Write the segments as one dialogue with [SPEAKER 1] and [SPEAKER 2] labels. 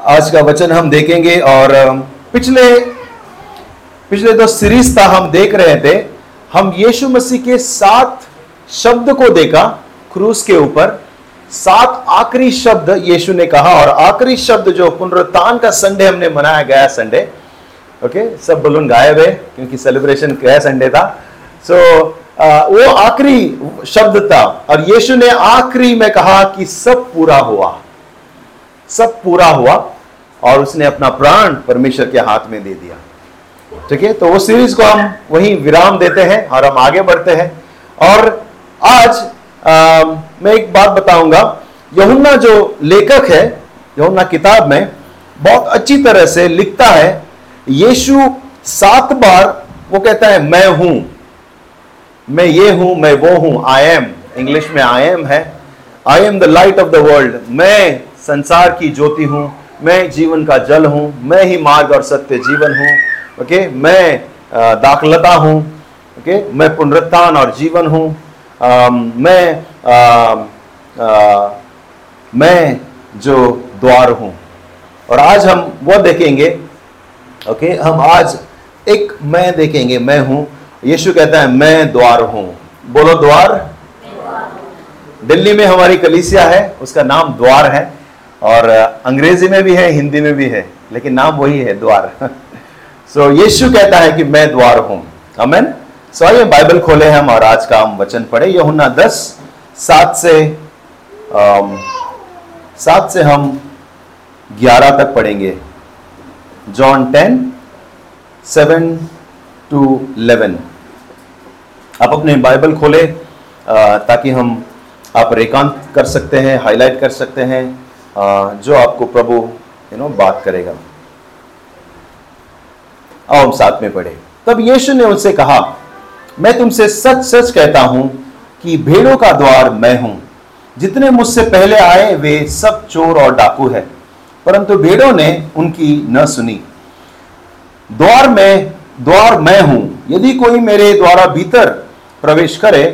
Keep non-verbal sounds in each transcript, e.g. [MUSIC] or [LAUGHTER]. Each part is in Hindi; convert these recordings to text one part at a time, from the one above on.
[SPEAKER 1] आज का वचन हम देखेंगे और पिछले पिछले दो सीरीज़ था हम देख रहे थे हम यीशु मसीह के सात शब्द को देखा क्रूस के ऊपर। सात आखिरी शब्द यीशु ने कहा और आखिरी शब्द जो पुनरुत्थान का संडे हमने मनाया गया संडे। ओके सब बलून गायब है क्योंकि सेलिब्रेशन गया संडे था। सो so, वो आखिरी शब्द था और यीशु ने आखिरी में कहा कि सब पूरा हुआ। सब पूरा हुआ और उसने अपना प्राण परमेश्वर के हाथ में दे दिया। ठीक है? तो वो सीरीज़ को हम वहीं विराम देते हैं और हम आगे बढ़ते हैं। और आज आ, मैं एक बात बताऊँगा। यहुन्ना जो लेखक है यहुन्ना किताब में बहुत अच्छी तरह से लिखता है यीशु सात बार वो कहता है मैं हूँ। मैं ये हूँ मैं वो हूँ। आई एम इंग्लिश में आई एम है। I am the light of the world मैं संसार की ज्योति हूँ मैं जीवन का जल हूँ मैं ही मार्ग और सत्य जीवन हूँ ओके मैं दाखलता हूँ ओके मैं पुनरुत्थान और जीवन हूँ मैं अ, अ, मैं जो द्वार हूँ। और आज हम वो देखेंगे ओके हम आज एक मैं देखेंगे मैं हूँ। यीशु कहता है मैं द्वार हूँ। बोलो द्वार? दिल्ली में हमारी कलीसिया है उसका नाम द्वार है। और अंग्रेज़ी में भी है हिंदी में भी है लेकिन नाम वही है द्वार। सो [LAUGHS] so, यीशु कहता है कि मैं द्वार हूँ। अमेन सो आइए बाइबल खोले हम और आज का हम वचन पढ़े। यहुन्ना दस सात से सात से हम ग्यारह तक पढ़ेंगे। John ten seven to eleven. आप अपने बाइबल खोले ताकि हम आप रेखांत कर सकते हैं हाईलाइट कर सकते हैं। जो आपको प्रभु यू नो बात करेगा। आओ हम साथ में पढ़े। तब यीशु ने उनसे कहा, मैं तुमसे सच सच कहता हूँ कि भेड़ों का द्वार मैं हूँ। जितने मुझसे पहले आए, वे सब चोर और डाकू है। परंतु भेड़ों ने उनकी न सुनी। द्वार में, द्वार मैं हूँ। यदि कोई मेरे द्वारा भीतर प्रवेश करे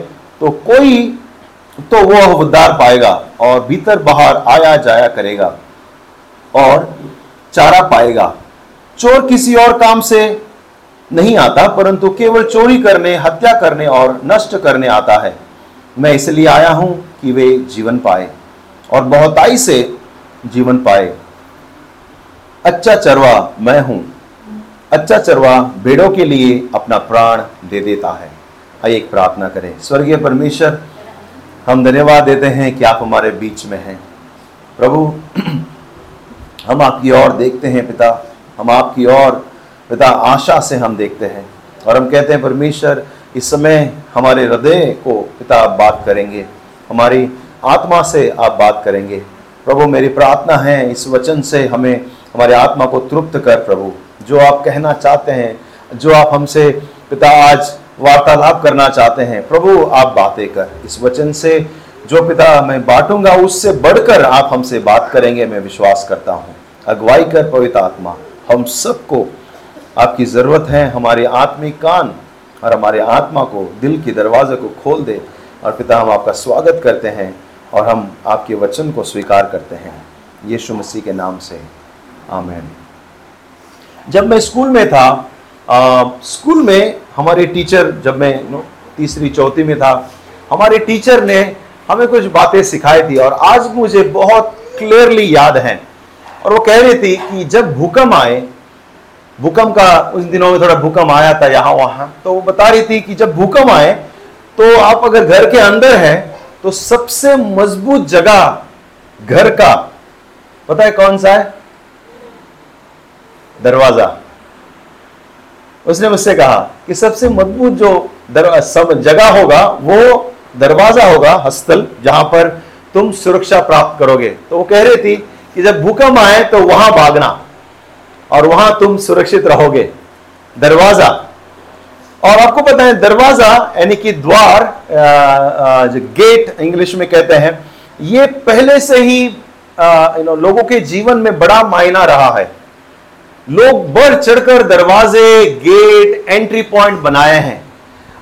[SPEAKER 1] तो कोई तो वह उद्धार पाएगा और भीतर बाहर आया जाया करेगा और चारा पाएगा। चोर किसी और काम से नहीं आता, परंतु केवल चोरी करने, हत्या करने और नष्ट करने आता है। मैं इसलिए आया हूँ कि वे जीवन पाए और बहुताई से जीवन पाए। अच्छा चरवा मैं हूँ। अच्छा चरवा भेड़ों के लिए अपना प्राण दे देता है। आइए एक प्रार्थना करें। स्वर्गीय परमेश्वर हम धन्यवाद देते हैं कि आप हमारे बीच में हैं। प्रभु, हम आपकी ओर देखते हैं पिता। हम आपकी ओर पिता आशा से हम देखते हैं। और हम कहते हैं, परमेश्वर, इस समय हमारे हृदय को पिता आप बात करेंगे। हमारी आत्मा से आप बात करेंगे। प्रभु, मेरी प्रार्थना है, इस वचन से हमें, हमारे आत्मा को तृप्त कर प्रभु। जो आप कहना चाहते हैं, जो आप हमसे, पिता, आज वार्तालाप करना चाहते हैं। प्रभु आप बातें कर। इस वचन से जो पिता मैं बांटूँगा उससे बढ़कर आप हमसे बात करेंगे मैं विश्वास करता हूँ। अगुवाई कर पवित्र आत्मा। हम सबको आपकी ज़रूरत है हमारे आत्मिक कान और हमारे आत्मा को दिल के दरवाजे को खोल दे और पिता हम आपका स्वागत करते हैं और हम आपके वचन को स्वीकार करते हैं। यीशु मसीह के नाम से। आमेन। जब मैं स्कूल में था आ, स्कूल में हमारे टीचर जब मैं नो, तीसरी चौथी में था हमारे टीचर ने हमें कुछ बातें सिखाई थी और आज मुझे बहुत क्लियरली याद है। और वो कह रही थी कि जब भूकंप आए भूकंप का उस दिनों में थोड़ा भूकंप आया था यहाँ वहाँ तो वो बता रही थी कि जब भूकंप आए तो आप अगर घर के अंदर हैं तो सबसे मज़बूत जगह घर का पता है कौन सा है? दरवाज़ा। उसने मुझसे कहा कि सबसे मज़बूत जो सब जगह होगा, वो दरवाज़ा होगा, हस्तल, जहाँ पर तुम सुरक्षा प्राप्त करोगे। तो वो कह रही थी कि जब भूकंप आए तो वहाँ भागना और वहाँ तुम सुरक्षित रहोगे। दरवाज़ा। और आपको पता है, दरवाज़ा यानी कि द्वार जो गेट इंग्लिश में कहते हैं, ये पहले से ही नो लोगों के जीवन में बड़ा मायना रहा है। लोग बढ़ चढ़कर दरवाजे गेट एंट्री पॉइंट बनाए हैं।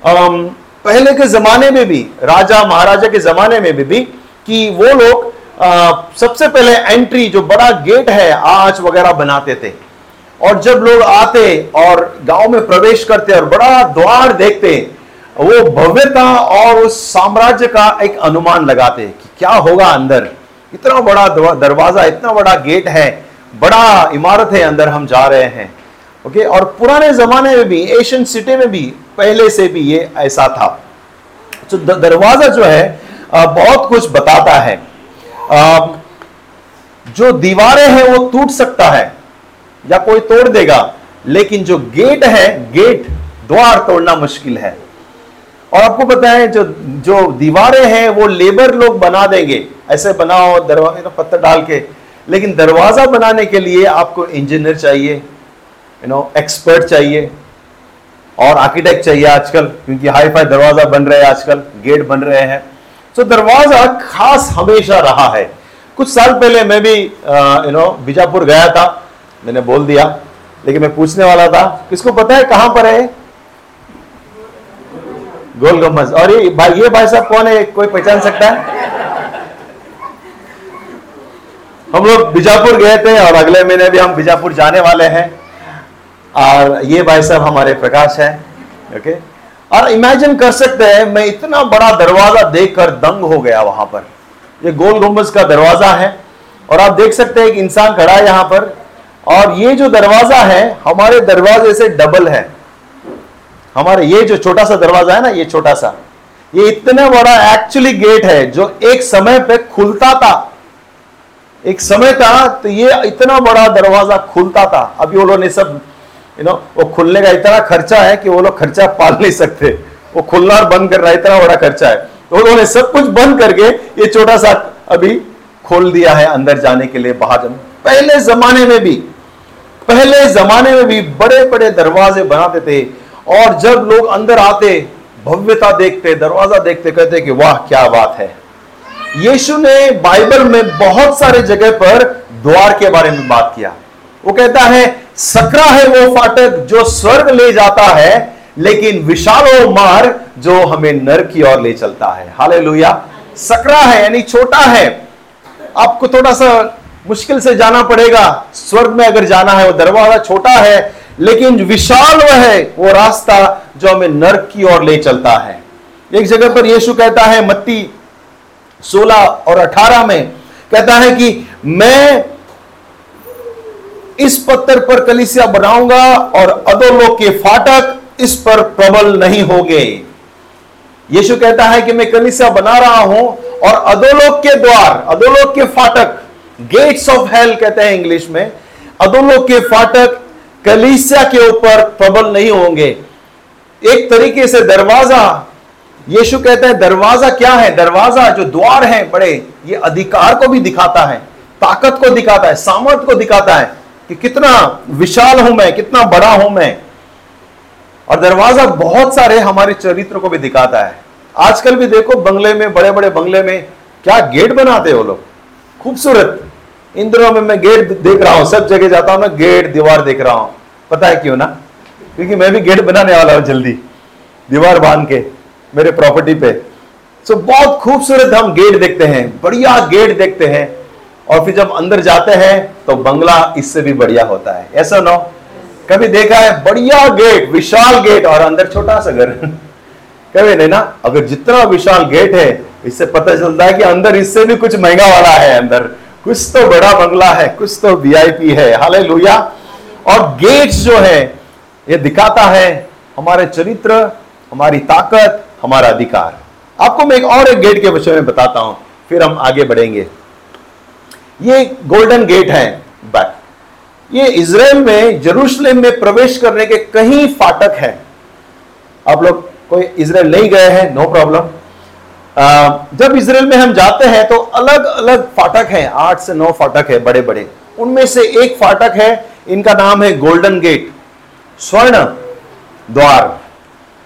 [SPEAKER 1] अम, पहले के जमाने में भी राजा महाराजा के जमाने में भी, भी कि वो लोग सबसे पहले एंट्री जो बड़ा गेट है आँच वगैरह बनाते थे। और जब लोग आते और गाँव में प्रवेश करते और बड़ा द्वार देखते वो भव्यता और उस साम्राज्य का एक अनुमान लगाते कि क्या होगा अंदर। इतना बड़ा दरवाज़ा इतना बड़ा गेट है बड़ा इमारत है, अंदर हम जा रहे हैं। ओके और पुराने जमाने में भी एशियन सिटी में भी, पहले से भी ये ऐसा था। तो दरवाज़ा जो है बहुत कुछ बताता है। जो दीवारें हैं, वो टूट सकता है, या कोई तोड़ देगा, लेकिन जो गेट है, गेट द्वार तोड़ना मुश्किल है। और आपको पता है जो जो दीवारें हैं, वो लेबर लोग बना देंगे। ऐसे बनाओ, दरवाज़ा पत्थर डाल के लेकिन दरवाज़ा बनाने के लिए आपको इंजीनियर चाहिए यू नो एक्सपर्ट चाहिए, और आर्किटेक्ट चाहिए आजकल, क्योंकि हाई फाई दरवाज़ा बन रहे हैं आजकल गेट बन रहे हैं। तो दरवाज़ा खास हमेशा रहा है। कुछ साल पहले मैं भी यू नो बीजापुर गया था, मैंने बोल दिया, लेकिन मैं पूछने वाला था, किसको पता है कहाँ पर है? गोल और ये भाई ये भाई साहब कौन है? कोई पहचान सकता है? हम लोग बीजापुर गए थे और अगले महीने भी हम बीजापुर जाने वाले हैं। और ये भाई साहब हमारे प्रकाश है ओके और इमेजिन कर सकते हैं, मैं इतना बड़ा दरवाज़ा देखकर दंग हो गया वहाँ पर। ये गोल गुम्बज का दरवाज़ा है, और आप देख सकते हैं एक इंसान खड़ा है यहाँ पर। और ये जो दरवाज़ा है, हमारे दरवाजे से डबल है। हमारे ये जो छोटा सा दरवाज़ा है ना, ये छोटा सा। ये इतना बड़ा एक्चुअली गेट है, जो एक समय पे खुलता था। एक समय था तो ये इतना बड़ा दरवाज़ा खुलता था। अभी वो लोग ने सब यू नो वो खुलने का इतना खर्चा है कि वो लोग खर्चा पाल नहीं सकते। वो खुलना और बंद कर रहा है इतना बड़ा खर्चा है। तो उन्होंने सब कुछ बंद करके ये छोटा सा अभी खोल दिया है अंदर जाने के लिए बाहर। पहले जमाने में भी, पहले जमाने में भी बड़े बड़े दरवाजे बनाते थे और जब लोग अंदर आते, भव्यता देखते, दरवाज़ा देखते, कहते कि वाह, क्या बात है। यीशु ने बाइबल में बहुत सारे जगह पर द्वार के बारे में बात किया। वो कहता है, सकरा है वो फाटक जो स्वर्ग ले जाता है, लेकिन विशाल वो मार्ग जो हमें नर की ओर ले चलता है। हाले सकरा है, यानी छोटा है। आपको थोड़ा सा मुश्किल से जाना पड़ेगा। स्वर्ग में अगर जाना है, वो दरवाज़ा छोटा है, लेकिन विशाल वह है, वो रास्ता जो हमें नर्क की ओर ले चलता है। एक जगह पर यीशु कहता है, मत्ती 16 और 18 में कहता है कि मैं इस पत्थर पर कलिसिया बनाऊँगा और अधोलोक के फाटक इस पर प्रबल नहीं होंगे। यीशु कहता है कि मैं कलिसिया बना रहा हूँ और अधोलोक के द्वार, अधोलोक के फाटक गेट्स ऑफ़ हेल कहते हैं इंग्लिश में, अधोलोक के फाटक कलिसिया के ऊपर प्रबल नहीं होंगे। एक तरीके से दरवाज़ा यीशु कहते हैं, दरवाज़ा क्या है? दरवाज़ा जो द्वार है बड़े, ये अधिकार को भी दिखाता है, ताकत को दिखाता है सामर्थ को दिखाता है कि कितना विशाल हूँ मैं, कितना बड़ा हूँ मैं। और दरवाज़ा बहुत सारे हमारे चरित्र को भी दिखाता है। आजकल भी देखो, बंगले में बड़े बड़े बंगले में क्या गेट बनाते हो लोग। खूबसूरत। इन दिनों में मैं गेट देख रहा हूँ, सब जगह जाता हूँ, मैं गेट, दीवार देख रहा हूँ। पता है क्यों ना? क्योंकि मैं भी गेट बनाने वाला हूँ जल्दी, दीवार बाँध के। मेरे प्रॉपर्टी पे। सो so, बहुत खूबसूरत हम गेट देखते हैं बढ़िया गेट देखते हैं। और फिर जब अंदर जाते हैं तो बंगला इससे भी बढ़िया होता है। ऐसा नो कभी देखा है? बढ़िया गेट विशाल गेट और अंदर छोटा सा घर। [LAUGHS] कभी नहीं ना? अगर जितना विशाल गेट है इससे पता चलता है कि अंदर इससे भी कुछ महँगा वाला है अंदर। कुछ तो बड़ा बंगला है कुछ तो वीआईपी है। हाले और गेट्स जो है ये दिखाता है हमारे चरित्र हमारी ताकत हमारा अधिकार आपको मैं एक और एक गेट के विषय में बताता हूँ, फिर हम आगे बढ़ेंगे। ये गोल्डन गेट है बैक ये इसराइल में जेरूशलेम में प्रवेश करने के कई फाटक हैं। आप लोग कोई इसराइल नहीं गए हैं नो प्रॉब्लम जब इसराइल में हम जाते हैं तो अलग अलग फाटक हैं। आठ से नौ फाटक है बड़े बड़े उनमें से एक फाटक है, इनका नाम है गोल्डन गेट स्वर्ण द्वार।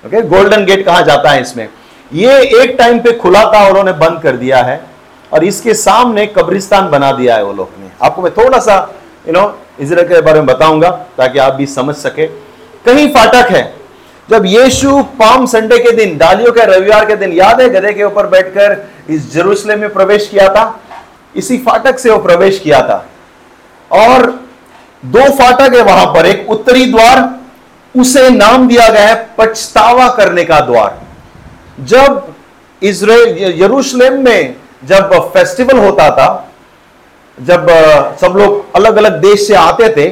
[SPEAKER 1] ओके गोल्डन गेट कहा जाता है इसमें? ये एक टाइम पे खुला था, उन्होंने बंद कर दिया है, और इसके सामने कब्रिस्तान बना दिया है वो लोग ने। आपको मैं थोड़ा सा यू नो इसराइल के बारे में बताऊँगा, ताकि आप भी समझ सके। कहीं फाटक है, जब यीशु पाम संडे के दिन, डालियों के रविवार के दिन, याद है, गधे के ऊपर बैठकर इस जेरूसलेम में प्रवेश किया था? इसी फाटक से वो प्रवेश किया था। और दो फाटक है वहाँ पर, एक उत्तरी द्वार उसे नाम दिया गया है पछतावा करने का द्वार। जब इसराइल यरूशलेम में जब फेस्टिवल होता था, जब सब लोग अलग अलग देश से आते थे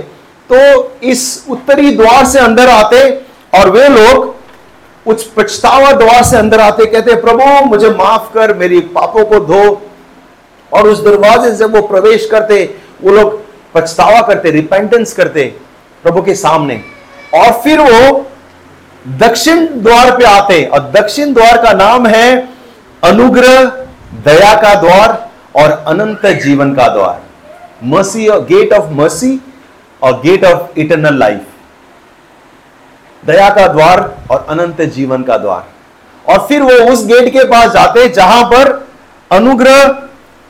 [SPEAKER 1] तो इस उत्तरी द्वार से अंदर आते और वे लोग उस पछतावा द्वार से अंदर आते, कहते, प्रभु, मुझे माफ़ कर, मेरी पापों को धो। और उस दरवाजे से वो प्रवेश करते, वो लोग पछतावा करते रिपेंटेंस करते प्रभु के सामने। और फिर वो दक्षिण द्वार पे आते और दक्षिण द्वार का नाम है अनुग्रह, दया का द्वार और अनंत जीवन का द्वार। मसी और गेट ऑफ़ मसी और गेट ऑफ़ इटरनल लाइफ दया का द्वार और अनंत जीवन का द्वार। और फिर वो उस गेट के पास जाते जहाँ पर अनुग्रह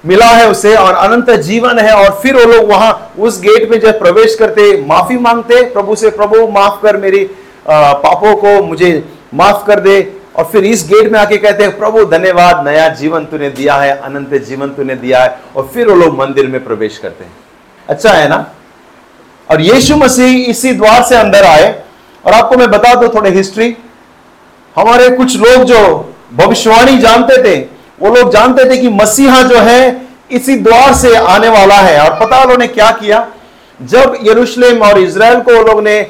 [SPEAKER 1] मिला है उसे और अनंत जीवन है और फिर वो लोग वहाँ उस गेट में जब प्रवेश करते, माफ़ी मांगते, प्रभु से, प्रभु, माफ़ कर मेरी पापों को मुझे माफ़ कर दे। और फिर इस गेट में आके कहते हैं, प्रभु, धन्यवाद, नया जीवन तूने दिया है, अनंत जीवन तूने दिया है। और फिर वो लोग मंदिर में प्रवेश करते हैं। अच्छा है ना? और यीशु मसीह इसी द्वार से अंदर आए। और आपको मैं बता दू थोड़ी हिस्ट्री हमारे कुछ लोग जो भविष्यवाणी जानते थे वो लोग जानते थे कि मसीहा जो है, इसी द्वार से आने वाला है। और पता उन्होंने क्या किया? जब यरूशलेम और इसराइल को लोग ने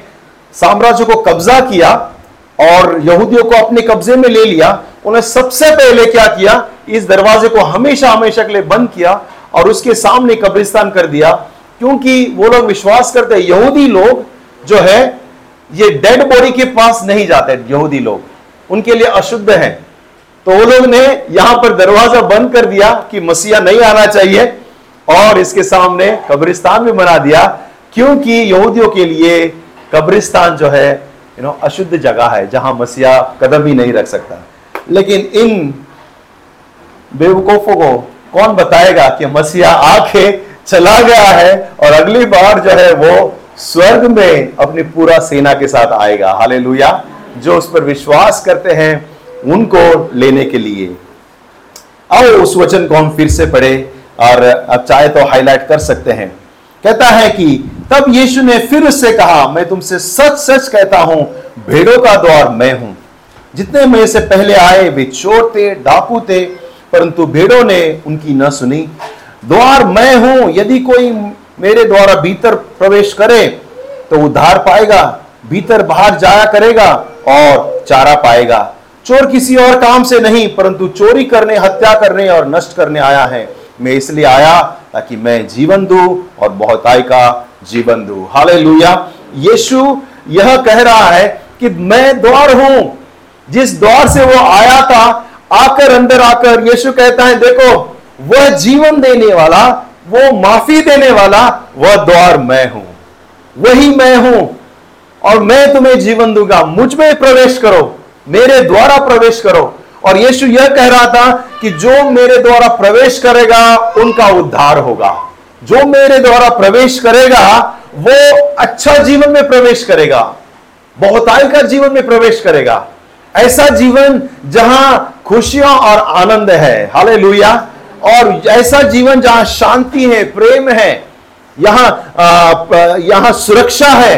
[SPEAKER 1] साम्राज्य को कब्जा किया और यहूदियों को अपने कब्जे में ले लिया, उन्हें सबसे पहले क्या किया? इस दरवाजे को हमेशा हमेशा के लिए बंद किया और उसके सामने कब्रिस्तान कर दिया। क्योंकि वो लोग विश्वास करते, यहूदी लोग जो है, ये डेड बॉडी के पास नहीं जाते, यहूदी लोग। उनके लिए अशुद्ध है। तो वो लोग ने यहाँ पर दरवाज़ा बंद कर दिया कि मसीहा नहीं आना चाहिए और इसके सामने कब्रिस्तान भी बना दिया, क्योंकि यहूदियों के लिए कब्रिस्तान जो है यू नो अशुद्ध जगह है, जहाँ मसीहा कदम ही नहीं रख सकता। लेकिन इन बेवकूफों को कौन बताएगा कि मसीहा आके चला गया है और अगली बार जो है वो स्वर्ग में अपनी पूरा सेना के साथ आएगा? हाले जो उस पर विश्वास करते हैं उनको लेने के लिए। आओ, उस वचन को हम फिर से पढ़े और अब चाहे तो हाईलाइट कर सकते हैं। कहता है कि, तब यीशु ने फिर उससे कहा, मैं तुमसे सच सच कहता हूँ, भेड़ों का द्वार मैं हूँ। जितने मेरे से पहले आए, वे चोर थे, डाकू थे, परंतु भेड़ों ने उनकी न सुनी। द्वार मैं हूँ, यदि कोई मेरे द्वारा भीतर प्रवेश करे तो उद्धार पाएगा, भीतर बाहर जाया करेगा और चारा पाएगा। चोर किसी और काम से नहीं, परंतु चोरी करने, हत्या करने और नष्ट करने आया है। मैं इसलिए आया ताकि मैं जीवन दू और बहुताई का जीवन दू। हाले लुया यीशु यह कह रहा है कि मैं द्वार हूँ। जिस द्वार से वो आया था, आकर अंदर आकर यीशु कहता है, देखो, वह जीवन देने वाला, वो माफ़ी देने वाला, वह द्वार मैं हूँ। वही मैं हूँ और मैं तुम्हें जीवन दूँगा। मुझमें प्रवेश करो। मेरे द्वारा प्रवेश करो। और यीशु यह कह रहा था कि जो मेरे द्वारा प्रवेश करेगा, उनका उद्धार होगा। जो मेरे द्वारा प्रवेश करेगा, वो अच्छा जीवन में प्रवेश करेगा। बहुताई का जीवन में प्रवेश करेगा। ऐसा जीवन जहाँ खुशियाँ और आनंद है। हाले और ऐसा जीवन जहाँ शांति है, प्रेम है, यहाँ यहाँ सुरक्षा है।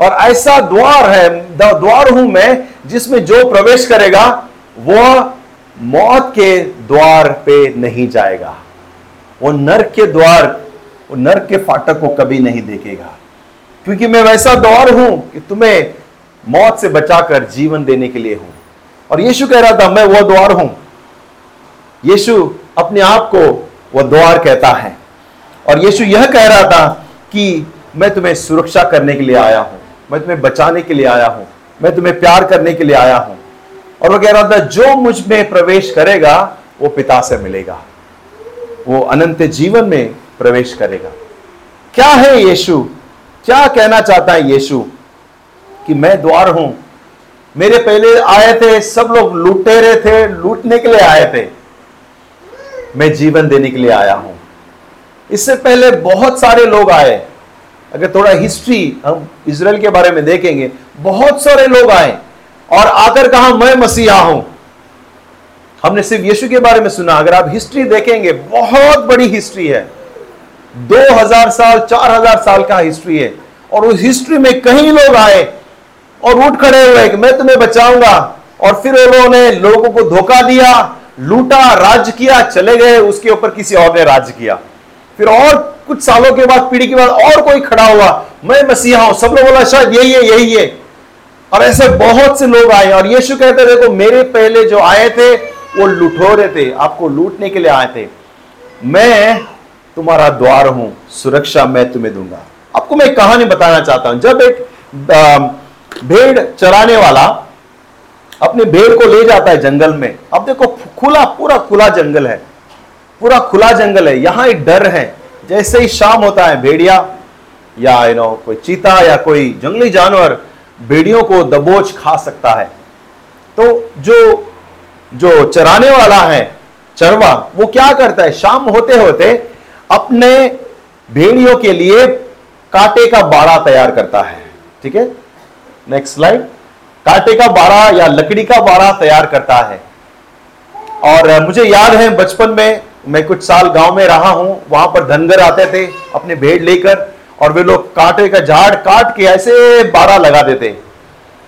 [SPEAKER 1] और ऐसा द्वार है द्वार हूँ मैं, जिसमें जो प्रवेश करेगा, वह मौत के द्वार पे नहीं जाएगा। वो नर्क के द्वार, वो नर्क के फाटक को कभी नहीं देखेगा। क्योंकि मैं वैसा द्वार हूँ कि तुम्हें मौत से बचाकर जीवन देने के लिए हूँ। और यीशु कह रहा था, मैं वह द्वार हूँ। यीशु अपने आप को वह द्वार कहता है। और यीशु यह कह रहा था कि मैं तुम्हें सुरक्षा करने के लिए आया हूँ। मैं तुम्हें बचाने के लिए आया हूँ। मैं तुम्हें प्यार करने के लिए आया हूँ। और वो कह रहा था, जो मुझमें प्रवेश करेगा, वो पिता से मिलेगा। वो अनंत जीवन में प्रवेश करेगा। क्या है यीशु? क्या कहना चाहता है यीशु? कि मैं द्वार हूँ। मेरे पहले आए थे, सब लोग लुटेरे थे, लूटने के लिए आए थे। मैं जीवन देने के लिए आया हूँ। इससे पहले बहुत सारे लोग आए। अगर थोड़ा हिस्ट्री हम इसराइल के बारे में देखेंगे, बहुत सारे लोग आए और आकर कहा, मैं मसीहा हूँ। हमने सिर्फ़ यीशु के बारे में सुना। अगर आप हिस्ट्री देखेंगे, बहुत बड़ी हिस्ट्री है। 2000 साल 4000 साल का हिस्ट्री है। और उस हिस्ट्री में कई लोग आए और उठ खड़े हुए कि मैं तुम्हें बचाऊँगा। और फिर उन्होंने लोगों को धोखा दिया, लूटा, राज किया, चले गए, उसके ऊपर किसी और ने राज किया। फिर और कुछ सालों के बाद, पीढ़ी के बाद और कोई खड़ा हुआ, मैं मसीहा हूँ। सब लोग बोला, शायद यही है यही है। और ऐसे बहुत से लोग आए, और यीशु कहते, देखो, मेरे पहले जो आए थे, वो लुठोरे थे, आपको लूटने के लिए आए थे। मैं तुम्हारा द्वार हूँ, सुरक्षा मैं तुम्हें दूँगा। आपको मैं कहानी बताना चाहता हूँ। जब एक भेड़ चराने वाला अपने भेड़ को ले जाता है जंगल में। अब देखो, खुला, पूरा खुला जंगल है। पूरा खुला जंगल है। यहाँ एक डर है। जैसे ही शाम होता है, भेड़िया या यू नो कोई चीता या कोई जंगली जानवर भेड़ियों को दबोच खा सकता है। तो जो जो चराने वाला है, चरवा, वो क्या करता है? शाम होते होते अपने भेड़ियों के लिए कांटे का बाड़ा तैयार करता है। ठीक है? नेक्स्ट स्लाइड कांटे का बाड़ा या लकड़ी का बाड़ा तैयार करता है। और, मुझे याद है, बचपन में मैं कुछ साल गाँव में रहा हूँ, वहाँ पर धनगर आते थे, अपने भेड़ लेकर, और वे लोग कांटे का झाड़ काट के ऐसे बाड़ा लगा देते।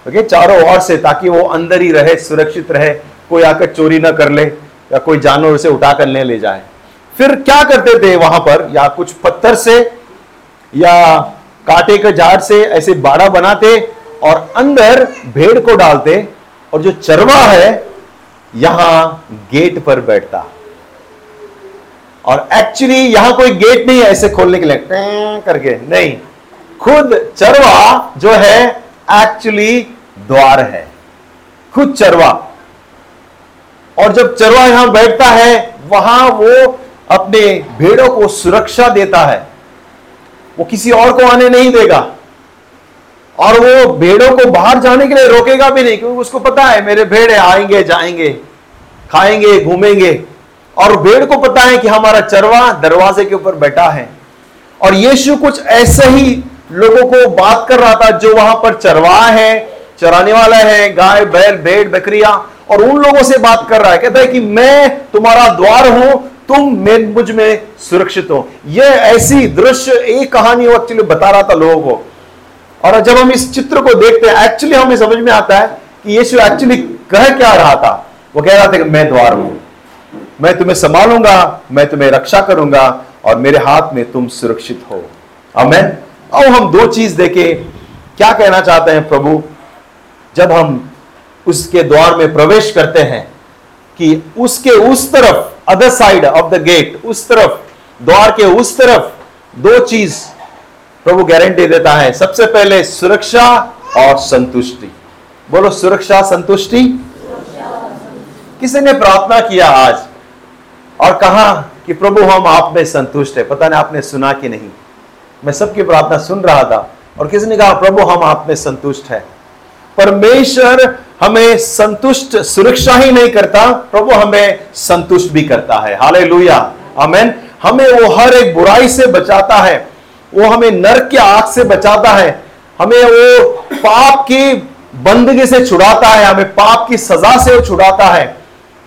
[SPEAKER 1] ओके, चारों ओर से, ताकि वो अंदर ही रहे, सुरक्षित रहे, कोई आकर चोरी ना कर ले, या कोई जानवर उसे उठाकर ले ले जाए। फिर क्या करते थे वहाँ पर, या कुछ पत्थर से, या कांटे के झाड़ से ऐसे बाड़ा बनाते, और अंदर भेड़ को डालते, और जो चरवा है, यहाँ गेट पर बैठता। और एक्चुअली यहाँ कोई गेट नहीं है ऐसे खोलने के लिए। करके। नहीं। खुद चरवा जो है एक्चुअली द्वार है। खुद चरवा। और जब चरवा यहाँ बैठता है, वहाँ वो अपने भेड़ों को सुरक्षा देता है। वो किसी और को आने नहीं देगा। और वो भेड़ों को बाहर जाने के लिए रोकेगा भी नहीं, क्योंकि उसको पता है, मेरे भेड़े आएँगे, जाएँगे, खाएँगे, घूमेंगे। और भेड़ को पता है कि हमारा चरवा दरवाजे के ऊपर बैठा है। और यीशु कुछ ऐसे ही लोगों को बात कर रहा था जो वहाँ पर चरवा है, चराने वाला है, गाय, बैल, भेड़, बकरिया, और उन लोगों से बात कर रहा है। कहता है कि मैं तुम्हारा द्वार हूँ, तुम में मुझमें सुरक्षित हो। यह ऐसी दृश्य, एक कहानी वो एक्चुअली बता रहा था लोगों को। और जब हम इस चित्र को देखते हैं एक्चुअली हमें समझ में आता है कि यीशु एक्चुअली कह क्या रहा था। वो कह रहा था कि मैं द्वार हूँ। मैं तुम्हें संभालूँगा, मैं तुम्हें रक्षा करूँगा और मेरे हाथ में तुम सुरक्षित हो। अमेन अब हम दो चीज़ देखे। क्या कहना चाहते हैं प्रभु? जब हम उसके द्वार में प्रवेश करते हैं कि उसके उस तरफ़ other side of the gate उस तरफ़, द्वार के उस तरफ़ दो चीज़ प्रभु गारंटी देता है। सबसे पहले सुरक्षा और संतुष्टि। बोलो, सुरक्षा, संतुष्टि? किसी ने प्रार्थना किया आज? और कहा कि प्रभु, हम आप में संतुष्ट है। पता नहीं आपने सुना कि नहीं। मैं सबकी प्रार्थना सुन रहा था और किसी ने कहा, प्रभु, हम आप में संतुष्ट है। परमेश्वर हमें संतुष्ट, सुरक्षा ही नहीं करता। प्रभु हमें संतुष्ट भी करता है। हाले लुया हमें वो हर एक बुराई से बचाता है। वो हमें नर्क के आग से बचाता है। हमें वो पाप की बंदगी से छुड़ाता है। हमें पाप की सजा से छुड़ाता है।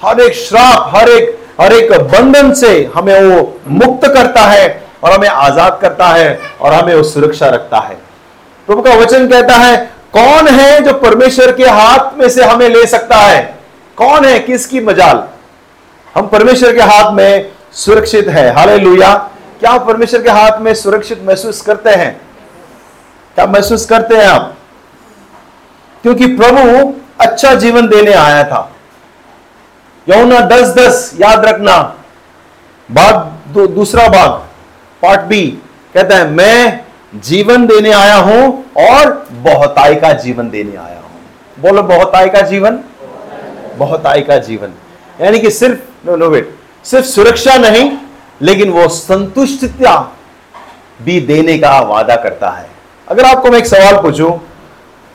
[SPEAKER 1] हर एक श्राप, हर एक हर एक बंधन से हमें वो मुक्त करता है और हमें आज़ाद करता है और हमें वो सुरक्षा रखता है। प्रभु का वचन कहता है, कौन है जो परमेश्वर के हाथ में से हमें ले सकता है? कौन है? किसकी मजाल? हम परमेश्वर के हाथ में सुरक्षित है। हाले क्या परमेश्वर के हाथ में सुरक्षित महसूस करते हैं? क्या महसूस करते हैं आप? क्योंकि प्रभु अच्छा जीवन देने आया था। यमुना दस दस, याद रखना। भाग दूसरा भाग पार्ट बी कहता है, मैं जीवन देने आया हूँ और बहुताई का जीवन देने आया हूँ। बोलो बहुताई का जीवन? बहुताई का जीवन। यानी कि सिर्फ़ नो नो वेट सिर्फ़ सुरक्षा नहीं, लेकिन वो संतुष्टता भी देने का वादा करता है। अगर आपको मैं एक सवाल पूछूँ,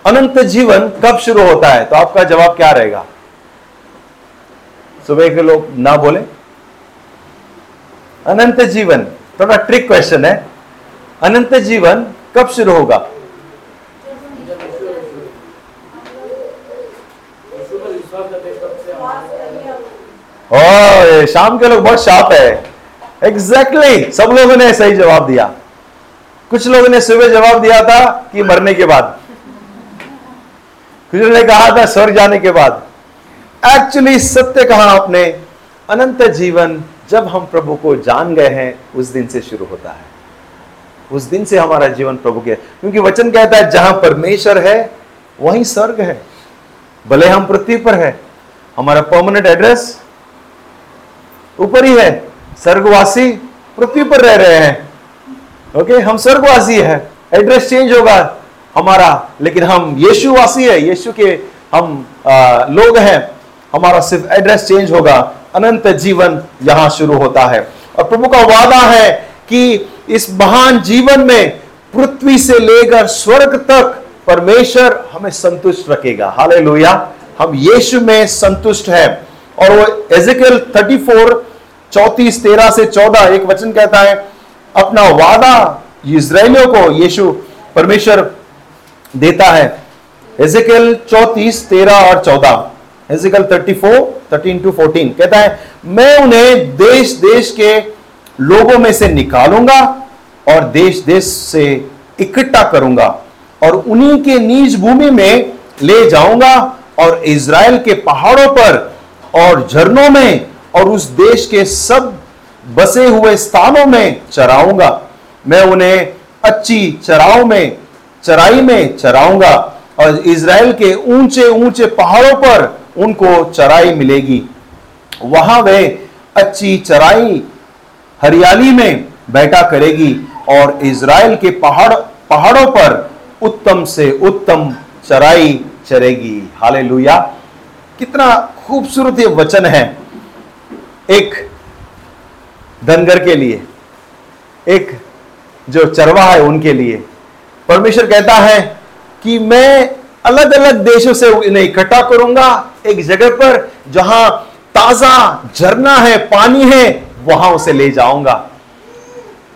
[SPEAKER 1] अनंत जीवन कब शुरू होता है? तो आपका जवाब क्या रहेगा? सुबह के लोग ना बोले। अनंत जीवन थोड़ा ट्रिक क्वेश्चन है। अनंत जीवन कब शुरू होगा? शाम के लोग बहुत शार्प है। एग्जैक्टली exactly, सब लोगों ने सही जवाब दिया। कुछ लोगों ने सुबह जवाब दिया था कि मरने के बाद। कुछ ने कहा था स्वर्ग जाने के बाद। एक्चुअली सत्य कहा आपने अनंत जीवन जब हम प्रभु को जान गए हैं उस दिन से शुरू होता है। उस दिन से हमारा जीवन प्रभु के क्योंकि वचन कहता है जहाँ परमेश्वर है वहीं स्वर्ग है। भले हम पृथ्वी पर है हमारा परमानेंट एड्रेस ऊपर ही है स्वर्गवासी पृथ्वी पर रह रहे हैं। ओके हम स्वर्गवासी है एड्रेस चेंज होगा हमारा लेकिन हम यीशुवासी है यीशु के हम आ, लोग हैं। हमारा सिर्फ़ एड्रेस चेंज होगा। अनंत जीवन यहाँ शुरू होता है। और प्रभु का वादा है कि इस महान जीवन में पृथ्वी से लेकर स्वर्ग तक परमेश्वर हमें संतुष्ट रखेगा। हाले हम यीशु में संतुष्ट है। और वो एजिकल 34 चौतीस, तेरह से चौदह एक वचन कहता है, अपना वादा इसराइलियों को यीशु परमेश्वर देता है। एजिकल चौतीस, तेरह और चौदह। Thirty four thirteen to fourteen कहता है, मैं उन्हें देश देश के लोगों में से निकालूँगा और देश देश से इकट्ठा करूँगा और उन्हीं के नीच भूमि में ले जाऊँगा और इज़राइल के पहाड़ों पर और झरनों में और उस देश के सब बसे हुए स्थानों में चराऊँगा। मैं उन्हें अच्छी चराओं में, चराई में चराऊँगा और इज़राइल के ऊँचे ऊँचे पहाड़ों पर उनको चराई मिलेगी। वहाँ वे अच्छी चराई हरियाली में बैठा करेगी और इज़राइल के पहाड़, पहाड़ों पर उत्तम से उत्तम चराई चरेगी। हाले कितना खूबसूरत ये वचन है एक धनगर के लिए, एक जो चरवा है उनके लिए। परमेश्वर कहता है कि मैं अलग अलग देशों से इन्हें इकट्ठा करूँगा। एक जगह पर जहाँ ताज़ा झरना है, पानी है, वहाँ उसे ले जाऊँगा।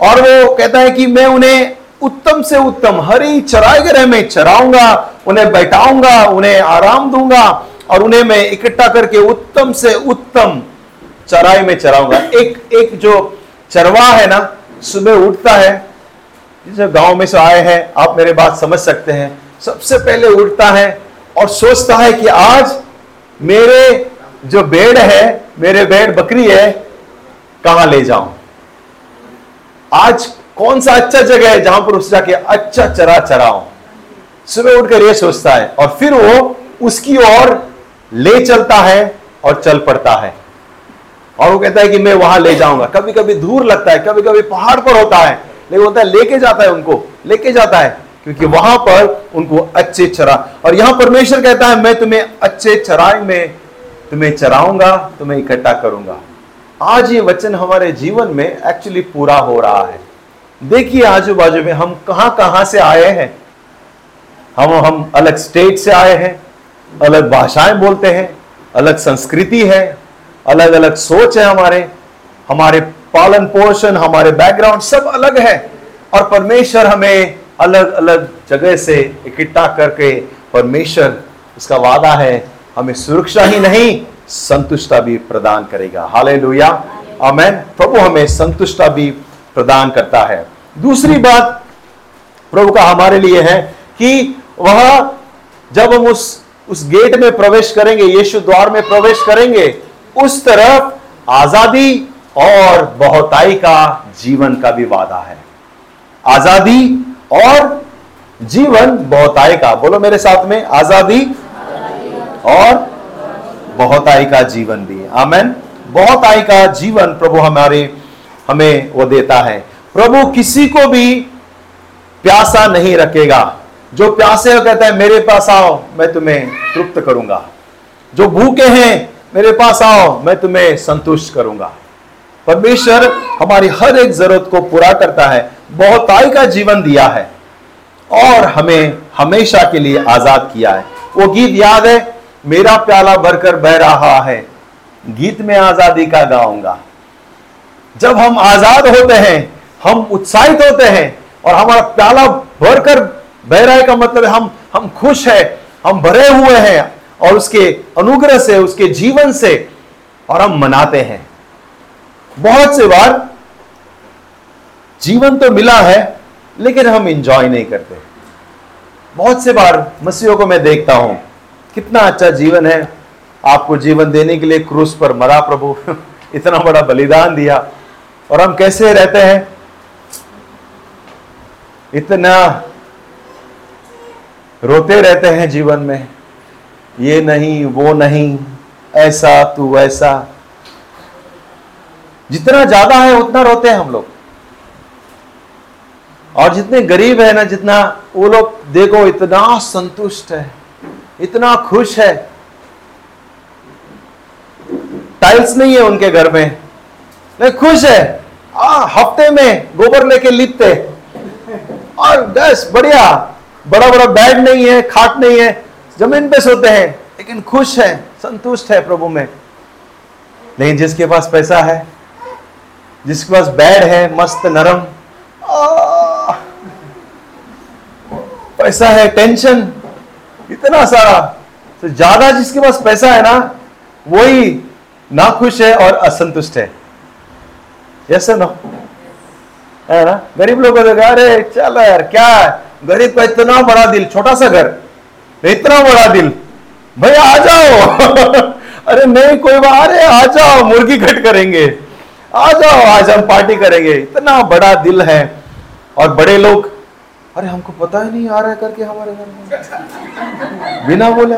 [SPEAKER 1] और वो कहता है कि मैं उन्हें उत्तम से उत्तम, हरी चराई ग्रह में चराऊँगा, उन्हें बैठाऊँगा, उन्हें आराम दूँगा और उन्हें मैं इकट्ठा करके उत्तम से उत्तम चराई में चराऊँगा। एक एक जो चरवा है ना, सुबह उठता है, जिसे गाँव में से आए हैं, आप मेरे बात समझ सकते हैं। सबसे पहले उठता है और सोचता है कि आज मेरे जो बेड़ है, मेरे बेड़ बकरी है, कहाँ ले जाऊँ? आज कौन सा अच्छा जगह है जहाँ पर उस जाके अच्छा चरा चराओ सुबह उठकर यह सोचता है और फिर वो उसकी ओर ले चलता है और चल पड़ता है। और वो कहता है कि मैं वहाँ ले जाऊँगा। कभी कभी दूर लगता है कभी कभी पहाड़ पर होता है। लेकिन होता है, लेके जाता है उनको, लेके जाता है। क्योंकि वहाँ पर उनको अच्छे चरा, और यहाँ परमेश्वर कहता है, मैं तुम्हें अच्छे चराई में, तुम्हें चराऊँगा, तुम्हें इकट्ठा करूँगा। आज ये वचन हमारे जीवन में एक्चुअली पूरा हो रहा है। देखिए आजू बाजू में हम कहाँ कहाँ से आए हैं? हम हम अलग स्टेट से आए हैं, अलग भाषाएँ बोलते हैं, अलग संस्कृति है अलग अलग सोच है हमारे। हमारे पालन पोषण हमारे बैकग्राउंड सब अलग है, और परमेश्वर हमें अलग अलग जगह से इकट्ठा करके परमेश्वर उसका वादा है, हमें सुरक्षा ही नहीं संतुष्टा भी प्रदान करेगा। हाले लोहिया प्रभु हमें संतुष्टा भी प्रदान करता है। दूसरी बात प्रभु का हमारे लिए है कि वह जब हम उस उस गेट में प्रवेश करेंगे, यीशु द्वार में प्रवेश करेंगे, उस तरफ़ आज़ादी और बहुताई का जीवन का भी वादा है। आज़ादी और जीवन बहुताई का बोलो मेरे साथ में, आज़ादी और बहुताई का जीवन भी। आमेन। बहुताई का जीवन प्रभु हमारे, हमें वो देता है। प्रभु किसी को भी प्यासा नहीं रखेगा। जो प्यासे हो कहता है, मेरे पास आओ, मैं तुम्हें तृप्त करूँगा। जो भूखे हैं, मेरे पास आओ, मैं तुम्हें संतुष्ट करूँगा। परमेश्वर हमारी हर एक ज़रूरत को पूरा करता है। बहुताई का जीवन दिया है और हमें हमेशा के लिए आज़ाद किया है। वो गीत याद है, मेरा प्याला भरकर बह रहा है, गीत में आज़ादी का गाऊँगा। जब हम आज़ाद होते हैं, हम उत्साहित होते हैं और हमारा प्याला भरकर बह रहा है का मतलब हम हम खुश है, हम भरे हुए हैं और उसके अनुग्रह से, उसके जीवन से और हम मनाते हैं। बहुत से बार जीवन तो मिला है, लेकिन हम इंजॉय नहीं करते। बहुत से बार मसीहों को मैं देखता हूँ, कितना अच्छा जीवन है, आपको जीवन देने के लिए क्रूस पर मरा प्रभु, [LAUGHS] इतना बड़ा बलिदान दिया, और हम कैसे रहते हैं? इतना रोते रहते हैं जीवन में, ये नहीं, वो नहीं, ऐसा तू वैसा। जितना ज़्यादा है, उतना रोते हैं हम लोग। और जितने गरीब है ना जितना वो लोग देखो इतना संतुष्ट है इतना खुश है। टाइल्स नहीं है उनके घर में। नहीं खुश है। आ, हफ़्ते में गोबर लेके लिपते। और बस बढ़िया। बड़ा बड़ा बेड नहीं है खाट नहीं है ज़मीन पे सोते हैं लेकिन खुश है संतुष्ट है प्रभु में। लेकिन जिसके पास पैसा है जिसके पास बेड है मस्त नरम पैसा है टेंशन इतना सारा तो ज़्यादा जिसके पास पैसा है ना, वही ना खुश है और असंतुष्ट है। यस नो है ना? गरीब लोगों अरे, चल यार, क्या गरीब का इतना बड़ा दिल, छोटा सा घर, इतना बड़ा दिल। भैया आ जाओ। [LAUGHS] अरे, नहीं, कोई बात, अरे, आ जाओ, मुर्गी कट करेंगे। आ जाओ, आज हम पार्टी करेंगे। इतना बड़ा दिल है। और बड़े लोग अरे, हमको पता ही नहीं आ रहा है करके हमारे घर में। बिना बोले।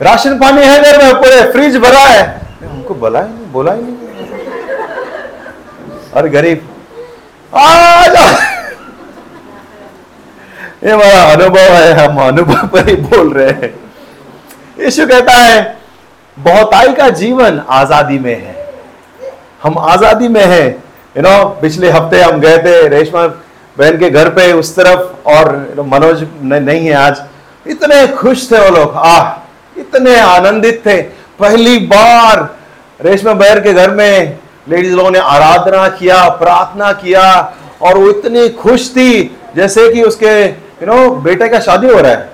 [SPEAKER 1] राशन पानी है घर में, पूरे फ्रिज भरा है। हमको बोला ही नहीं, बोला ही नहीं। और गरीब। आ जाओ ये हमारा अनुभव है, हम अनुभव पर ही बोल रहे हैं। यीशु कहता है, बहुताई का जीवन आज़ादी में है। हम आज़ादी में है। यू नो पिछले हफ़्ते हम गए थे रेशमा बहन के घर पे उस तरफ़ और मनोज नहीं है आज। इतने खुश थे वो लोग। आह, इतने आनंदित थे। पहली बार रेशमा बहन के घर में लेडीज़ लोगों ने आराधना किया, प्रार्थना किया और वो इतनी खुश थी जैसे कि उसके यू नो बेटे का शादी हो रहा है।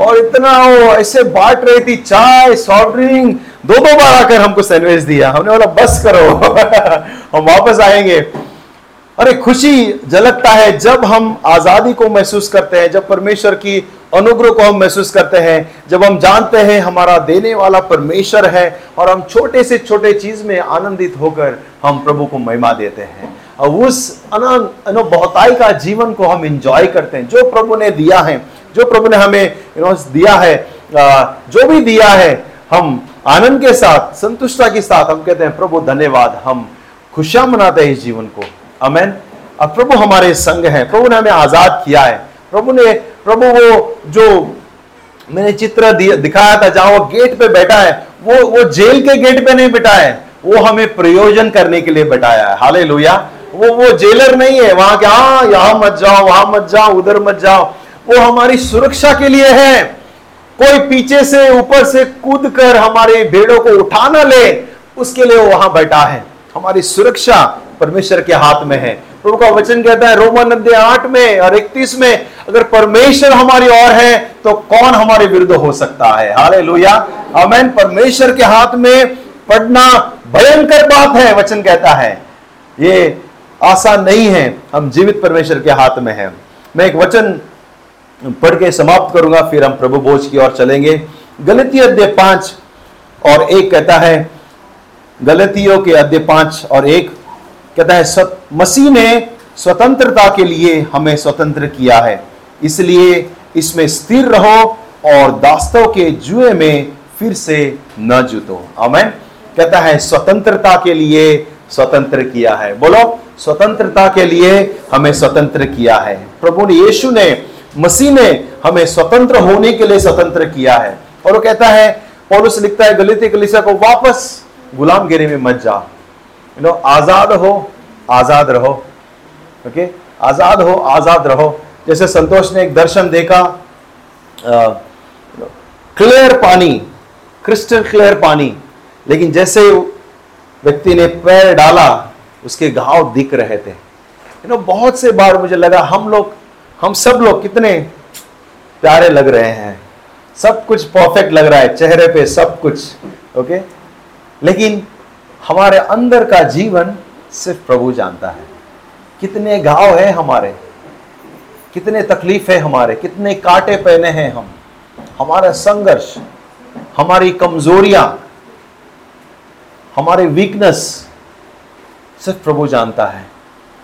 [SPEAKER 1] और इतना वो ऐसे बांट रही थी, चाय सॉफ्ट ड्रिंक दो दो बार आकर हमको सैंडविच दिया। हमने बोला, बस करो। [LAUGHS] हम वापस आएँगे। अरे खुशी झलकता है जब हम आज़ादी को महसूस करते हैं, जब परमेश्वर की अनुग्रह को हम महसूस करते हैं, जब हम जानते हैं हमारा देने वाला परमेश्वर है और हम छोटे से छोटे चीज़ में आनंदित होकर हम प्रभु को महिमा देते हैं। और उस बहुताई का जीवन को हम इंजॉय करते हैं, जो प्रभु ने दिया है, जो प्रभु ने हमें यू नो दिया है जो भी दिया है, हम आनंद के साथ, संतुष्टता के साथ हम कहते हैं, प्रभु, धन्यवाद, हम खुशियाँ मनाते हैं इस जीवन को। अमेन और प्रभु हमारे संग है। प्रभु ने हमें आज़ाद किया है। प्रभु ने, प्रभु वो जो मैंने चित्र दिखाया था, जहाँ वो गेट पे बैठा है, वो वो जेल के गेट पे नहीं बैठा है। वो हमें प्रयोजन करने के लिए बैठाया है। हाले वो वो जेलर नहीं है। वहाँ के हाँ यहाँ मत जाओ, वहाँ मत जाओ, उधर मत जाओ। वो हमारी सुरक्षा के लिए है। कोई पीछे से, ऊपर से कूद कर हमारे भेड़ों को उठा ना ले, उसके लिए वो वहाँ बैठा है। हमारी सुरक्षा परमेश्वर के हाथ में है। प्रभु का वचन कहता है, रोमन अध्याय आठ में और इकतीस में, अगर परमेश्वर हमारी ओर है तो कौन हमारे विरुद्ध हो सकता है? हाले लोहिया अमेन परमेश्वर के हाथ में पढ़ना भयंकर बात है, वचन कहता है। ये आसान नहीं है, हम जीवित परमेश्वर के हाथ में हैं। मैं एक वचन पढ़ के समाप्त करूँगा, फिर हम प्रभु भोज की ओर चलेंगे। गलती अध्याय पाँच और एक कहता है, गलतियों के अध्याय पाँच और एक कहता है मसीह ने स्वतंत्रता के लिए हमें स्वतंत्र किया है। इसलिए इसमें स्थिर रहो और दास्तों के जुए में फिर से न जुतो अमेन कहता है, स्वतंत्रता के लिए स्वतंत्र किया है। बोलो, स्वतंत्रता के लिए हमें स्वतंत्र किया है। प्रभु ने यीशु ने मसीह ने हमें स्वतंत्र होने के लिए स्वतंत्र किया है। और वो कहता है, पौलुस लिखता है, गलित कलिसा को वापस गुलामगिरी में मत जा। यू नो आज़ाद हो, आज़ाद रहो। Okay okay? आज़ाद हो, आज़ाद रहो। जैसे संतोष ने एक दर्शन देखा क्लियर पानी क्रिस्टल क्लियर पानी। लेकिन जैसे व्यक्ति ने पैर डाला, उसके घाव दिख रहे थे। यू नो बहुत से बार मुझे लगा, हम लोग, हम सब लोग कितने प्यारे लग रहे हैं। सब कुछ परफेक्ट लग रहा है, चेहरे पे सब कुछ। ओके लेकिन हमारे अंदर का जीवन सिर्फ़ प्रभु जानता है। कितने घाव है हमारे, कितने तकलीफ़ है हमारे, कितने कांटे पहने हैं हम। हमारा संघर्ष, हमारी कमजोरियाँ, हमारे वीकनेस सिर्फ़ प्रभु जानता है।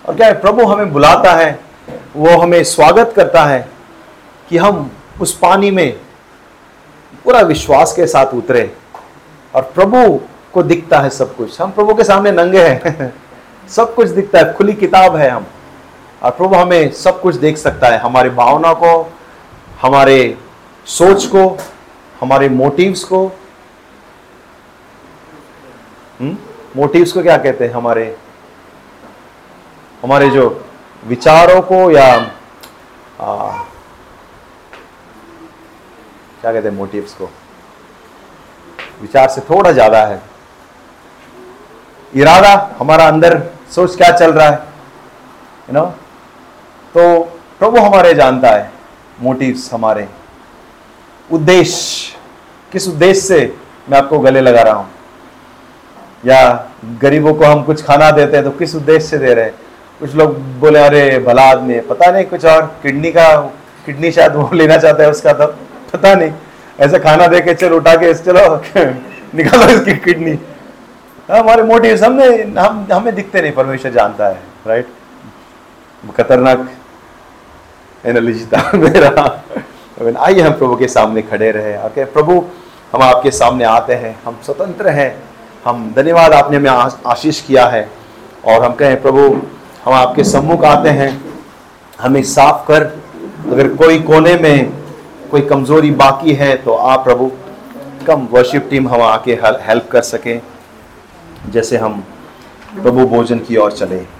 [SPEAKER 1] और क्या है, प्रभु हमें बुलाता है, वो हमें स्वागत करता है कि हम उस पानी में पूरा विश्वास के साथ उतरे। और प्रभु को दिखता है सब कुछ। हम प्रभु के सामने नंगे हैं। [LAUGHS] सब कुछ दिखता है। खुली किताब है हम। और प्रभु हमें सब कुछ देख सकता है। हमारी भावना को हमारे सोच को हमारे मोटिव्स को। Motives hmm? को क्या कहते हैं हमारे? हमारे जो विचारों को या आ, क्या कहते हैं मोटिव्स को? विचार से थोड़ा ज़्यादा है। इरादा हमारा अंदर सोच क्या चल रहा है यू नो तो प्रभु हमारे जानता है मोटिव्स हमारे। उद्देश्य, किस उद्देश्य से मैं आपको गले लगा रहा हूँ? या गरीबों को हम कुछ खाना देते हैं तो किस उद्देश्य से दे रहे हैं? कुछ लोग बोले, अरे, भला आदमी पता नहीं कुछ और, किडनी का, किडनी शायद वो लेना चाहता है उसका तो पता नहीं। ऐसे खाना दे के चल, उठा के, चलो, [LAUGHS] निकालो इसकी किडनी। हमारे मोटिव हमने, हम, हमें दिखते नहीं, परमेश्वर जानता है राइट खतरनाक एनालिजी था [LAUGHS] मेरा। आइए हम प्रभु के सामने खड़े रहे कहे, प्रभु, हम आपके सामने आते हैं, हम स्वतंत्र हैं, हम धन्यवाद आपने हमें आशीष किया है और हम कहें, प्रभु, हम आपके सम्मुख आते हैं, हमें साफ़ कर, अगर कोई कोने में कोई कमज़ोरी बाकी है तो आप प्रभु, कम वर्शिप टीम हम आके हेल्प कर सकें। जैसे हम प्रभु भोजन की ओर चले।